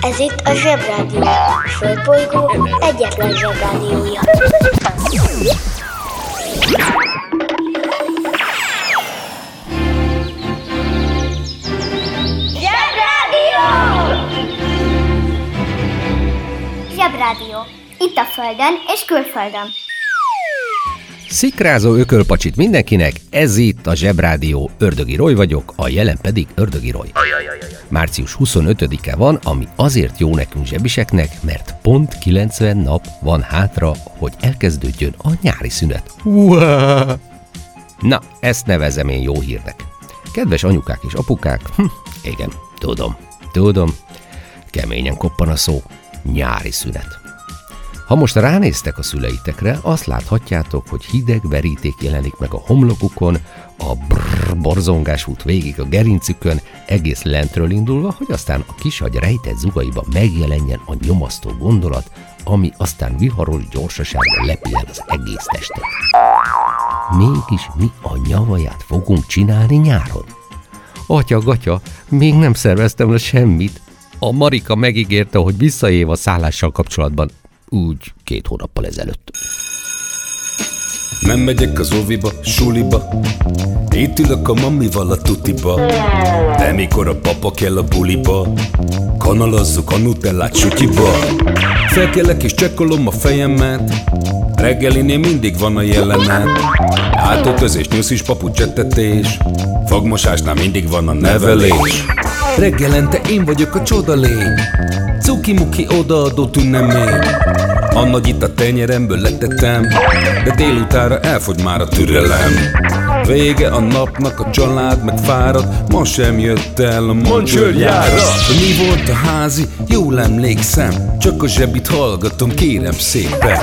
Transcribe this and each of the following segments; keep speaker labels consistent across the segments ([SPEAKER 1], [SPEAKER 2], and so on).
[SPEAKER 1] Ez itt a Zsebrádió. A Földbolygó egyetlen Zsebrádiója. Zsebrádió! Zsebrádió. Itt a Földön és külföldön.
[SPEAKER 2] Szikrázó ökölpacsit mindenkinek, ez itt a Zsebrádió, Ördögi Roy vagyok, a jelen pedig Ördögi Roy. Március 25-e van, ami azért jó nekünk zsebiseknek, mert pont 90 nap van hátra, hogy elkezdődjön a nyári szünet. Uá! Na, ezt nevezem én jó hírnek. Kedves anyukák és apukák, hm, igen, tudom, tudom, keményen koppan a szó, nyári szünet. Ha most ránéztek a szüleitekre, azt láthatjátok, hogy hideg veríték jelenik meg a homlokukon, a brrr borzongás út végig a gerincükön, egész lentről indulva, hogy aztán a kisagy rejtett zugaiba megjelenjen a nyomasztó gondolat, ami aztán viharos gyorsasággal el az egész testet. Mégis mi a nyavaját fogunk csinálni nyáron? Atya, gatya, még nem szerveztem le semmit. A Marika megígérte, hogy visszaév a szállással kapcsolatban, úgy két hónappal ezelőtt.
[SPEAKER 3] Nem megyek az óviba, suliba. Itt ülök a mamival a tutiba. De mikor a papa kell a buliba Kanalazzuk a nutellát sutyiba Felkelek és csekkolom a fejemet. Reggelinél mindig van a jelenet. Átöltözés, nyuszis, papucsettetés Fogmosásnál mindig van a nevelés Reggelente én vagyok a csoda lény. Cuki-muki odaadó tünnemény A nagy itt a tenyeremből letettem De délutára elfogy már a türelem. Vége a napnak, a család meg fárad Ma sem jött el a mancsőrjára Mi volt a házi? Jól emlékszem Csak a zsebit hallgatom, kérem szépen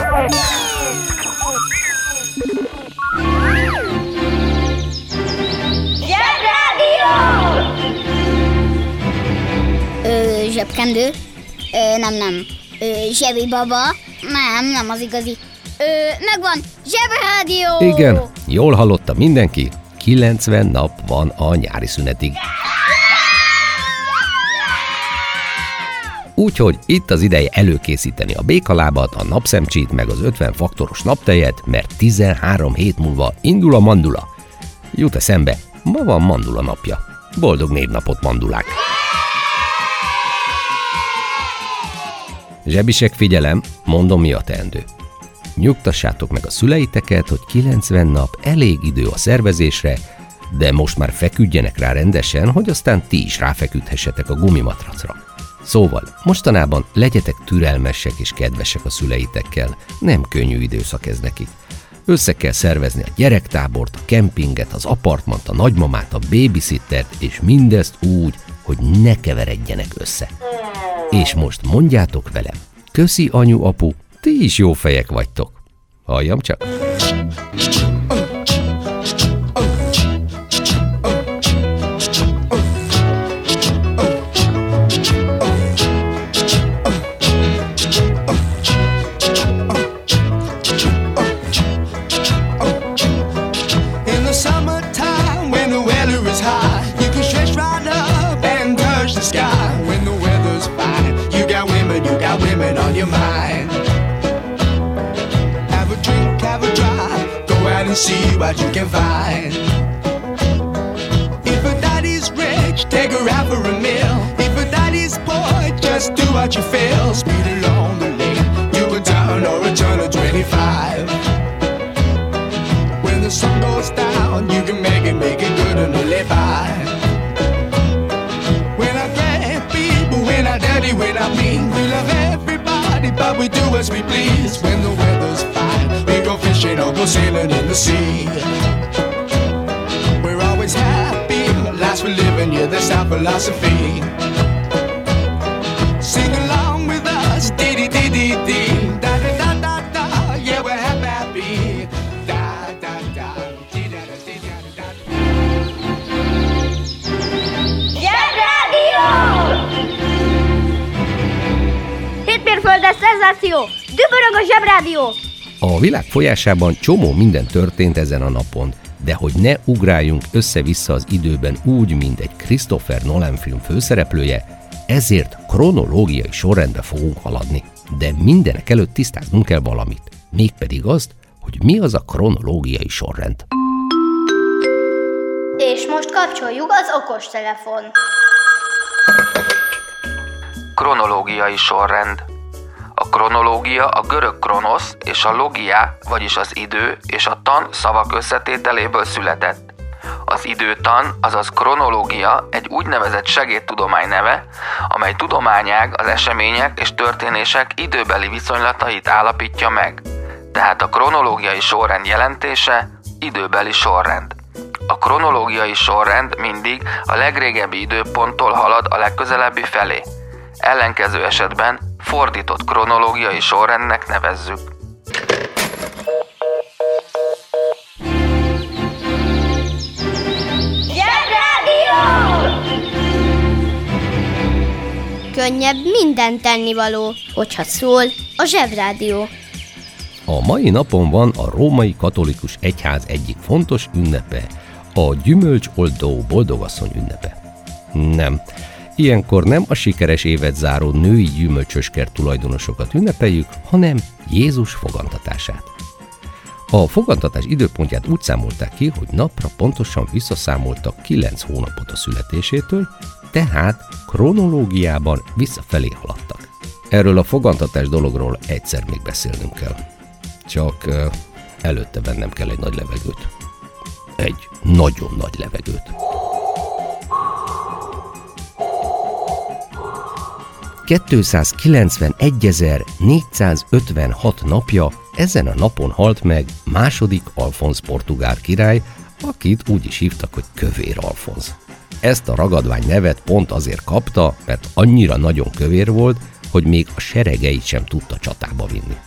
[SPEAKER 4] zsebkendő? Ö, nem, nem. Ö, zsebi baba? Nem, nem az igazi. Ö, megvan, zsebrádió!
[SPEAKER 2] Igen, jól hallotta mindenki, 90 nap van a nyári szünetig. Úgyhogy itt az ideje előkészíteni a békalábat, a napszemcsit, meg az 50 faktoros naptejet, mert 13 hét múlva indul a mandula. Jut eszembe, ma van mandula napja. Boldog névnapot mandulák! Zsebisek figyelem, mondom mi a teendő. Nyugtassátok meg a szüleiteket, hogy 90 nap elég idő a szervezésre, de most már feküdjenek rá rendesen, hogy aztán ti is ráfeküdhessetek a gumimatracra. Szóval, mostanában legyetek türelmesek és kedvesek a szüleitekkel, nem könnyű időszak ez nekik. Össze kell szervezni a gyerektábort, a kempinget, az apartmant, a nagymamát, a babysittert, és mindezt úgy, hogy ne keveredjenek össze. És most mondjátok velem, köszi anyu, apu, ti is jó fejek vagytok. Halljam csak.
[SPEAKER 5] And see what you can find. If a daddy's rich, take her out for a meal. If a daddy's poor, just do what you feel. Speed along the lane, you a turn or a turn of 25. When the sun goes down, you can make it, make it good and live by. When I grab people, when I dirty, when I mean, but we do as we please. When the weather's fine, we go fishing or go sailing in the sea. We're always happy, lives we're living, yeah, that's our philosophy.
[SPEAKER 6] Szenzáció! Dübörög a zsebrádió!
[SPEAKER 2] A világ folyásában csomó minden történt ezen a napon, de hogy ne ugráljunk össze-vissza az időben úgy, mint egy Christopher Nolan film főszereplője, ezért kronológiai sorrendbe fogunk haladni. De mindenek előtt tisztáznunk kell valamit. Mégpedig azt, hogy mi az a kronológiai sorrend.
[SPEAKER 6] És most kapcsoljuk az okostelefon.
[SPEAKER 7] Kronológiai sorrend. A kronológia a görög kronosz és a logia, vagyis az idő és a tan szavak összetételéből született. Az időtan, azaz kronológia egy úgynevezett segédtudomány neve, amely tudományág az események és történések időbeli viszonylatait állapítja meg. Tehát a kronológiai sorrend jelentése időbeli sorrend. A kronológiai sorrend mindig a legrégebbi időponttól halad a legközelebbi felé. Ellenkező esetben fordított kronológiai sorrendnek nevezzük.
[SPEAKER 4] Könnyebb minden tennivaló, hogyha szól a zsebrádió.
[SPEAKER 2] A mai napon van a római katolikus egyház egyik fontos ünnepe, a gyümölcsoldó boldogasszony ünnepe. Nem, ilyenkor nem a sikeres évet záró női gyümölcsösker tulajdonosokat ünnepeljük, hanem Jézus fogantatását. A fogantatás időpontját úgy számolták ki, hogy napra pontosan visszaszámoltak 9 hónapot a születésétől, tehát kronológiában visszafelé haladtak. Erről a fogantatás dologról egyszer még beszélnünk kell. Csak előtte vennem kell egy nagy levegőt. Egy nagyon nagy levegőt. 291.456 napja ezen a napon halt meg második Alfonz portugál király, akit úgy is hívtak, hogy Kövér Alfonz. Ezt a ragadvány nevet pont azért kapta, mert annyira nagyon kövér volt, hogy még a seregeit sem tudta csatába vinni.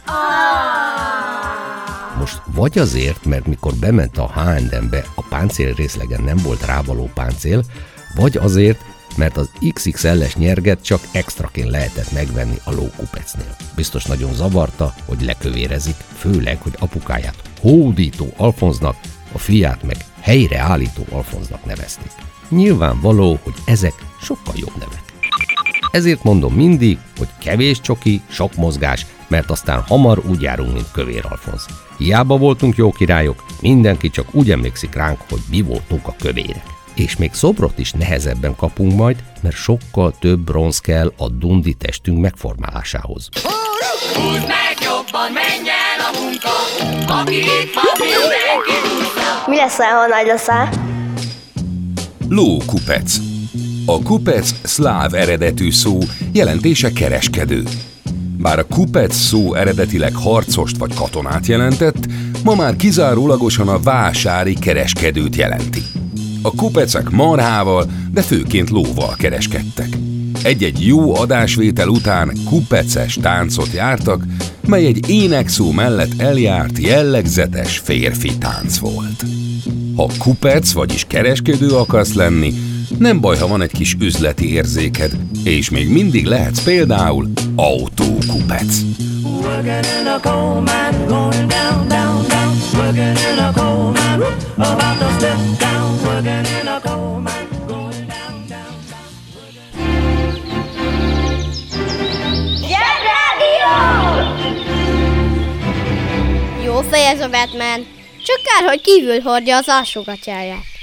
[SPEAKER 2] Most vagy azért, mert mikor bement a H&M-be, a páncél részlegen nem volt rávaló páncél, vagy azért, mert az XXL-es nyerget csak extraként lehetett megvenni a lókupecnél. Biztos nagyon zavarta, hogy lekövérezik, főleg, hogy apukáját hódító Alfonznak, a fiát meg helyreállító Alfonznak nevezték. Nyilvánvaló, hogy ezek sokkal jobb nevek. Ezért mondom mindig, hogy kevés csoki, sok mozgás, mert aztán hamar úgy járunk, mint Kövér Alfonz. Hiába voltunk jó királyok, mindenki csak úgy emlékszik ránk, hogy mi voltunk a kövérek. És még szobrot is nehezebben kapunk majd, mert sokkal több bronz kell a dundi testünk megformálásához.
[SPEAKER 8] Húzd meg jobban, menjen a munka, aki itt van, mindenki
[SPEAKER 1] Mi leszel, ha nagy leszel?
[SPEAKER 3] Lókupec. A kupec szláv eredetű szó, jelentése kereskedő. Bár a kupec szó eredetileg harcost vagy katonát jelentett, ma már kizárólagosan a vásári kereskedőt jelenti. A kupecek marhával, de főként lóval kereskedtek. Egy-egy jó adásvétel után kupeces táncot jártak, mely egy énekszó mellett eljárt jellegzetes férfi tánc volt. Ha kupec, vagyis kereskedő akarsz lenni, nem baj, ha van egy kis üzleti érzéked, és még mindig lehetsz például autókupec.
[SPEAKER 8] Working in a coal mine, going down, down, down. Working in a coal mine, about to step down. Working in a coal mine, going down, down, down.
[SPEAKER 4] Jó fej ez a Batman, csak kár, hogy kívül hordja az alsógatyáját.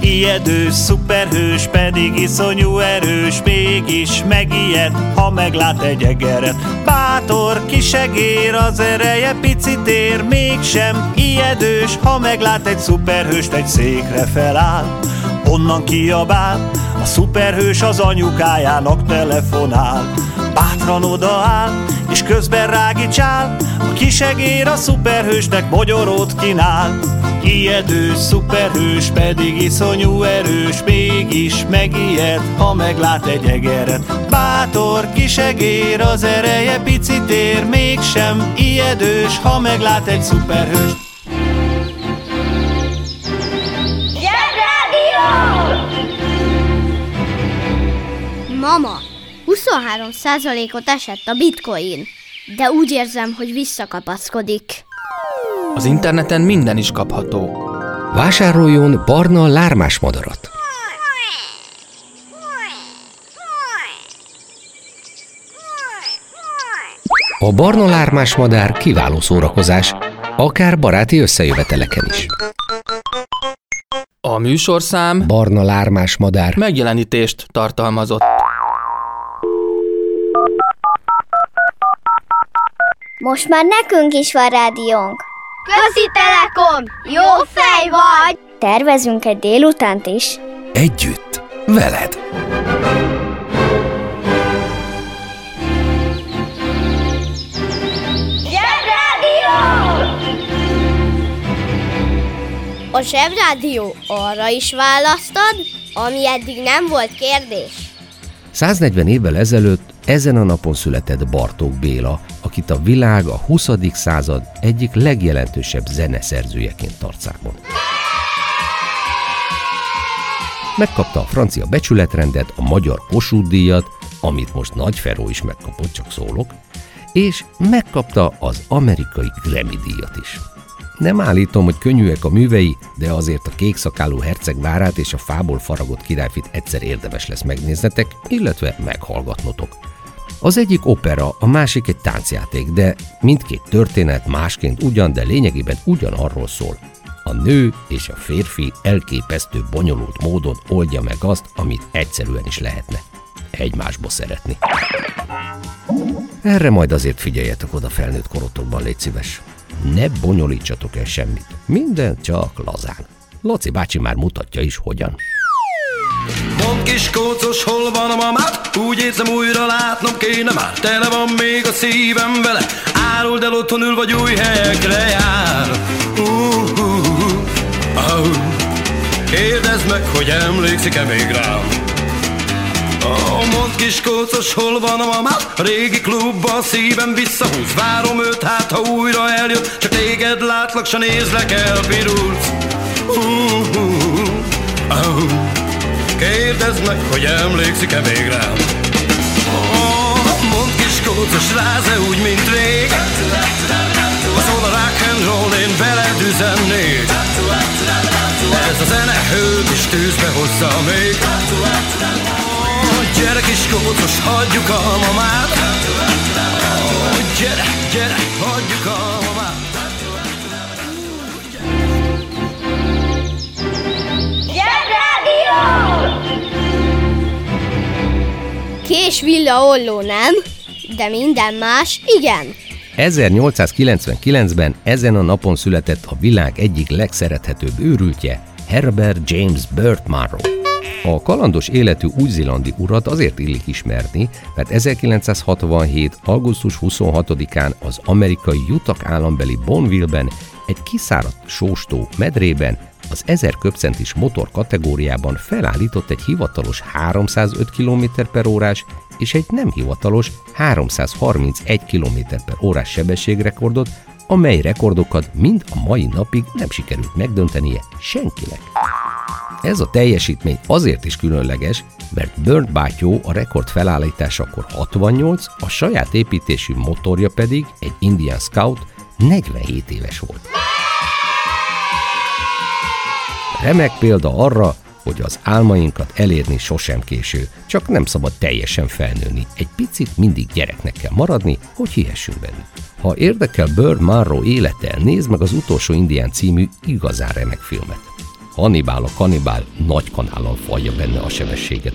[SPEAKER 9] Ijedő, szuperhős, pedig iszonyú erős, mégis megijed, ha meglát egy egeret. Bátor, kisegér, az ereje picit ér, mégsem ijedős, ha meglát egy szuperhőst, egy székre feláll. Onnan kiabál, a szuperhős az anyukájának telefonál. Bátran odaáll, és közben rágicsál, a kisegér a szuperhősnek mogyorót kínál. Ijedő, szuperhős, pedig iszonyú erős, mégis megijed, ha meglát egy egeret. Bátor, kisegér, az ereje picit ér, mégsem ijedős, ha meglát egy szuperhőst.
[SPEAKER 4] Mama, 23%-ot esett a bitcoin, de úgy érzem, hogy visszakapaszkodik.
[SPEAKER 10] Az interneten minden is kapható.
[SPEAKER 2] Vásároljon barna lármás madarat. A barna lármás madár kiváló szórakozás, akár baráti összejöveteleken is.
[SPEAKER 10] A műsorszám
[SPEAKER 2] barna lármás madár
[SPEAKER 10] megjelenítést tartalmazott.
[SPEAKER 1] Most már nekünk is van rádiónk.
[SPEAKER 6] Közi Telekom! Jó fej vagy!
[SPEAKER 1] Tervezünk egy délutánt is.
[SPEAKER 3] Együtt, veled.
[SPEAKER 6] Zsebrádió!
[SPEAKER 4] A Zsebrádió arra is választad, ami eddig nem volt kérdés.
[SPEAKER 2] 140 évvel ezelőtt ezen a napon született Bartók Béla, akit a világ a 20. század egyik legjelentősebb zeneszerzőjeként tart számon. Megkapta a francia becsületrendet, a magyar Kossuth díjat, amit most Nagy Feró is megkapott, csak szólok, és megkapta az amerikai Grammy díjat is. Nem állítom, hogy könnyűek a művei, de azért a kékszakálú herceg várát és a fából faragott királyfit egyszer érdemes lesz megnéznetek, illetve meghallgatnotok. Az egyik opera, a másik egy táncjáték, de mindkét történet másként ugyan, de lényegében ugyanarról szól. A nő és a férfi elképesztő bonyolult módon oldja meg azt, amit egyszerűen is lehetne. Egymásba szeretni. Erre majd azért figyeljetek oda felnőtt korotokban, légy szíves. Ne bonyolítsatok el semmit. Minden csak lazán. Laci bácsi már mutatja is, hogyan.
[SPEAKER 11] Mond kis kócos, hol van a mamát? Úgy érzem újra látnom kéne már Tele van még a szívem vele Áruld el otthon ül vagy új helyekre jár uh, uh, uh, uh. Kérdezd meg, hogy emlékszik-e még rám Oh, mondd kis kócos, hol van a mamát? Régi klubba a szívem visszahúz Várom őt, hát ha újra eljött Csak téged látlak, s nézlek el, pirulc uh, uh, uh, uh. Kérdezd meg, hogy emlékszik-e még rám Mondd kis kócos, ráz-e úgy, mint rég. Szól a rock and roll, én veled üzennék. Ez a zene hőt is tűzbe hozza még. Oh, Gyere kis kócos, hagyjuk a mamát. Oh, Gyere, gyere, hagyjuk a mamát
[SPEAKER 4] Kés villa olló nem, de minden más igen.
[SPEAKER 2] 1899-ben ezen a napon született a világ egyik legszerethetőbb őrültje, Herbert James Burt Munro. A kalandos életű új-zélandi urat azért illik ismerni, mert 1967. augusztus 26-án az amerikai Utah állambeli Bonneville-ben egy kiszáradt sóstó medrében az 1000 köbcentis motor kategóriában felállított egy hivatalos 305 km per órás és egy nem hivatalos 331 km per órás sebességrekordot, amely rekordokat mind a mai napig nem sikerült megdöntenie senkinek. Ez a teljesítmény azért is különleges, mert Burnt bátyó a rekord felállításakor 68, a saját építésű motorja pedig egy Indian Scout 47 éves volt. Remek példa arra, hogy az álmainkat elérni sosem késő, csak nem szabad teljesen felnőni. Egy picit mindig gyereknek kell maradni, hogy hihessünk bennük. Ha érdekel Bird Monroe élete, nézd meg az utolsó indián című igazán remek filmet. Hannibal a kanibál nagy kanállal falja benne a sebességet.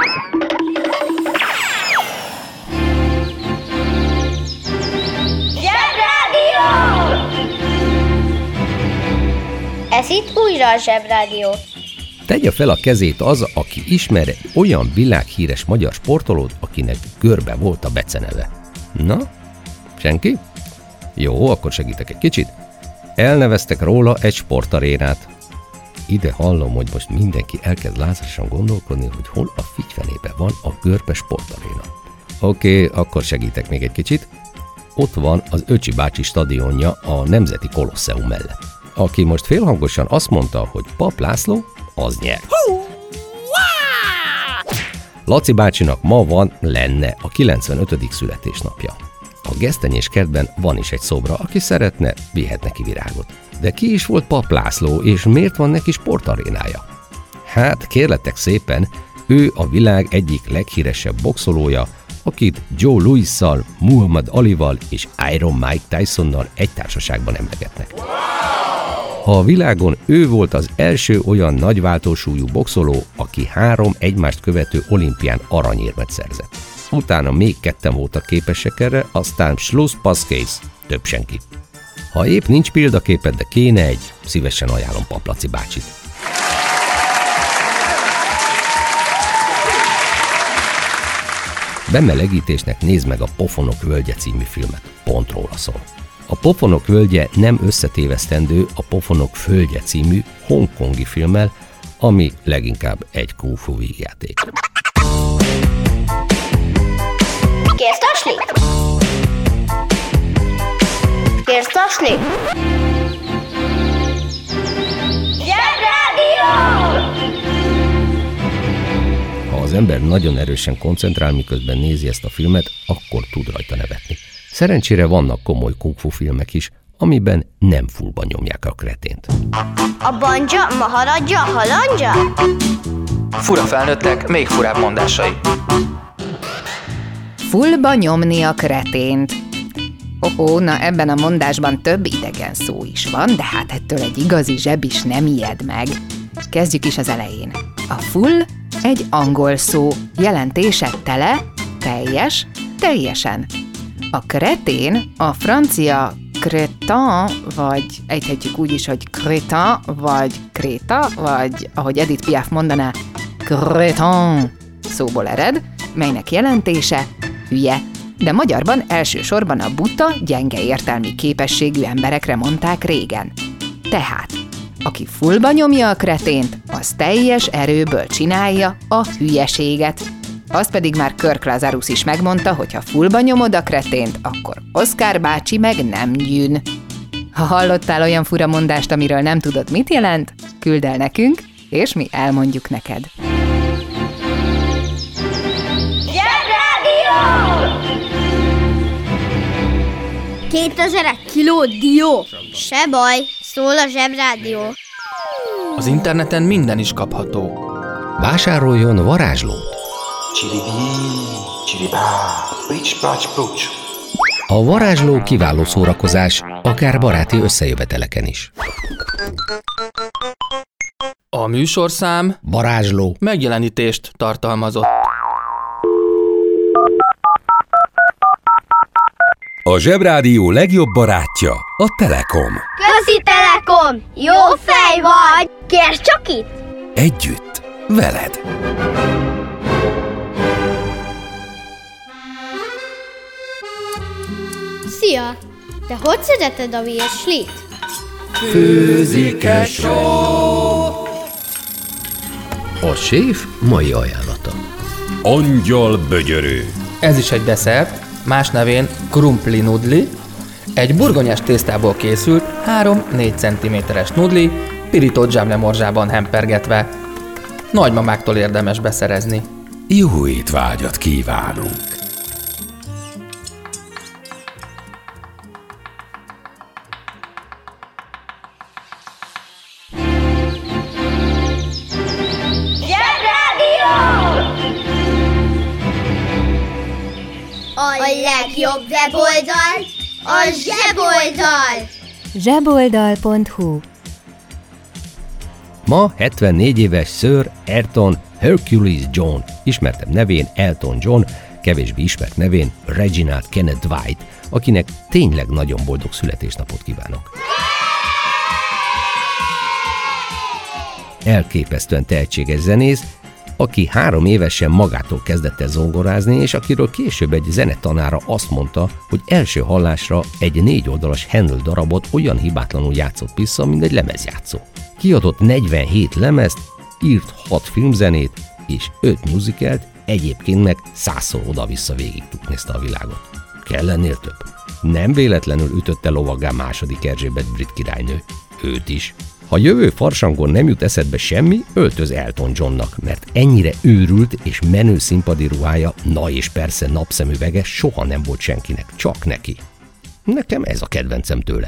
[SPEAKER 6] Itt újra a Zsebrádió.
[SPEAKER 2] Tegye fel a kezét az, aki ismer olyan világhíres magyar sportolót, akinek görbe volt a beceneve. Na? Senki? Jó, akkor segítek egy kicsit. Elneveztek róla egy sportarénát. Ide hallom, hogy most mindenki elkezd lázasan gondolkodni, hogy hol a figyfelébe van a görbe sportaréna. Oké, okay, akkor segítek még egy kicsit. Ott van az Öcsi bácsi stadionja a Nemzeti Kolosseum mellett. Aki most félhangosan azt mondta, hogy Pap László, az nyer. Laci bácsinak ma van, lenne a 95. születésnapja. A gesztenyés kertben van is egy szobra, aki szeretne, vihet neki virágot. De ki is volt Pap László, és miért van neki sportarénája? Hát, kérletek szépen, ő a világ egyik leghíresebb boxolója, akit Joe Louis-szal, Muhammad Alival és Iron Mike Tysonnal egy társaságban emlegetnek. A világon ő volt az első olyan nagyváltósúlyú boxoló, aki három egymást követő olimpián aranyérmet szerzett. Utána még ketten voltak képesek erre, aztán Schluss Paskész, több senki. Ha épp nincs példaképed, de kéne egy, szívesen ajánlom Paplaci bácsit. Bemelegítésnek nézd meg a Pofonok völgye című filmet. Pont róla szól. A Pofonok völgye nem összetévesztendő a Pofonok földje című hongkongi filmmel, ami leginkább egy kung fu vígjáték.
[SPEAKER 6] Kérsz taslit? Kérsz? Zsebrádió!
[SPEAKER 2] Ha az ember nagyon erősen koncentrál, miközben nézi ezt a filmet, akkor tud rajta nevetni. Szerencsére vannak komoly kung fu filmek is, amiben nem fullba nyomják a kretént.
[SPEAKER 6] A banja, maharadja, halandja?
[SPEAKER 10] Fura felnőttek, még furább mondásai.
[SPEAKER 12] Fullba nyomni a kretént. Oh, na ebben a mondásban több idegen szó is van, de hát ettől egy igazi zseb is nem ijed meg. Kezdjük is az elején. A full egy angol szó, jelentése tele, teljes, teljesen. A kretén a francia crétin, vagy ejthetjük úgy is, hogy crétin, vagy kréta, vagy ahogy Edith Piaf mondaná, crétin szóból ered, melynek jelentése hülye. De magyarban elsősorban a buta, gyenge értelmi képességű emberekre mondták régen. Tehát, aki fullba nyomja a kretént, az teljes erőből csinálja a hülyeséget. Azt pedig már Kirk Lazarus is megmondta, hogy ha fullba nyomod a kretént, akkor Oscar bácsi meg nem gyűn. Ha hallottál olyan fura mondást, amiről nem tudod, mit jelent, küld el nekünk, és mi elmondjuk neked.
[SPEAKER 6] Zsebrádió! 2000 kiló dió. Se baj, szól a Zsebrádió.
[SPEAKER 10] Az interneten minden is kapható.
[SPEAKER 2] Vásároljon varázslót! A varázsló kiváló szórakozás, akár baráti összejöveteleken is.
[SPEAKER 10] A műsorszám
[SPEAKER 2] Varázsló.
[SPEAKER 10] megjelenítést tartalmazott.
[SPEAKER 3] A Zsebrádió legjobb barátja a Telekom.
[SPEAKER 6] Közi Telekom! Jó fej vagy! Kérsz csak itt?
[SPEAKER 3] Együtt, veled.
[SPEAKER 13] Szia! Te hogy szereted a virslit?
[SPEAKER 3] Főzik-e
[SPEAKER 2] A séf mai ajánlata.
[SPEAKER 3] Angyal bögyörő.
[SPEAKER 10] Ez is egy desszert, más nevén krumpli nudli. Egy burgonyás tésztából készült 3-4 cm-es nudli, pirított zsámlemorzsában hempergetve. Nagymamáktól érdemes beszerezni.
[SPEAKER 3] Jó étvágyat kívánunk!
[SPEAKER 6] A zseboldal!
[SPEAKER 14] zseboldal.hu
[SPEAKER 2] Ma 74 éves Sir Ayrton Hercules John, ismertebb nevén Elton John, kevésbé ismert nevén Reginald Kenneth Dwight, akinek tényleg nagyon boldog születésnapot kívánok. Elképesztően tehetséges zenész, aki három évesen magától kezdett el zongorázni, és akiről később egy zenetanára azt mondta, hogy első hallásra egy négy oldalas Handel darabot olyan hibátlanul játszott vissza, mint egy lemezjátszó. Kiadott 47 lemezt, írt 6 filmzenét és 5 musicalt, egyébként meg százszor oda-vissza végig a világot. Kell lennél több. Nem véletlenül ütötte lovaggá második Erzsébet brit királynő. Őt is. Ha jövő farsangon nem jut eszedbe semmi, öltöz Elton Johnnak, mert ennyire őrült és menő színpadi ruhája, na és persze napszemüvege soha nem volt senkinek, csak neki. Nekem ez a kedvencem tőle.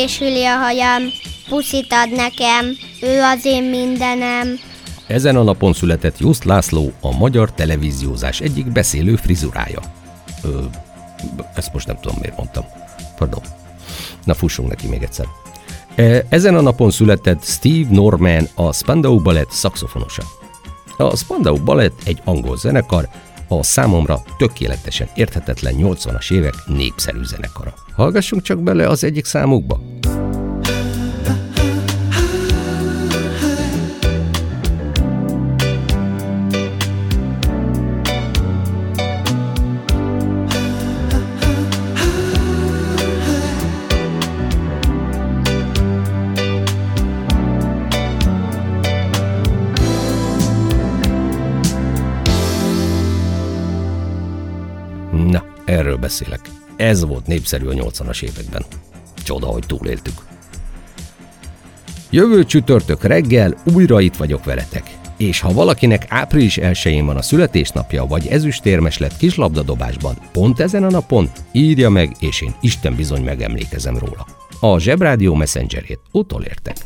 [SPEAKER 6] Megfésüli a hajam, puszit ad nekem, ő az én mindenem.
[SPEAKER 2] Ezen a napon született Just László, a magyar televíziózás egyik beszélő frizurája. Ö, ezt most nem tudom, miért mondtam. Pardon. Na, fussunk neki még egyszer. E, Ezen a napon született Steve Norman, a Spandau Ballet szaxofonosa. A Spandau Ballet egy angol zenekar, a számomra tökéletesen érthetetlen 80-as évek népszerű zenekara. Hallgassunk csak bele az egyik számukba. Beszélek. Ez volt népszerű a 80-as években. Csoda, hogy túléltük. Jövő csütörtök reggel újra itt vagyok veletek. És ha valakinek április 1 van a születésnapja, vagy ezüstérmes lett kislabdadobásban, pont ezen a napon, írja meg, és én Isten bizony megemlékezem róla. A Zsebrádió Messengerét utolértek.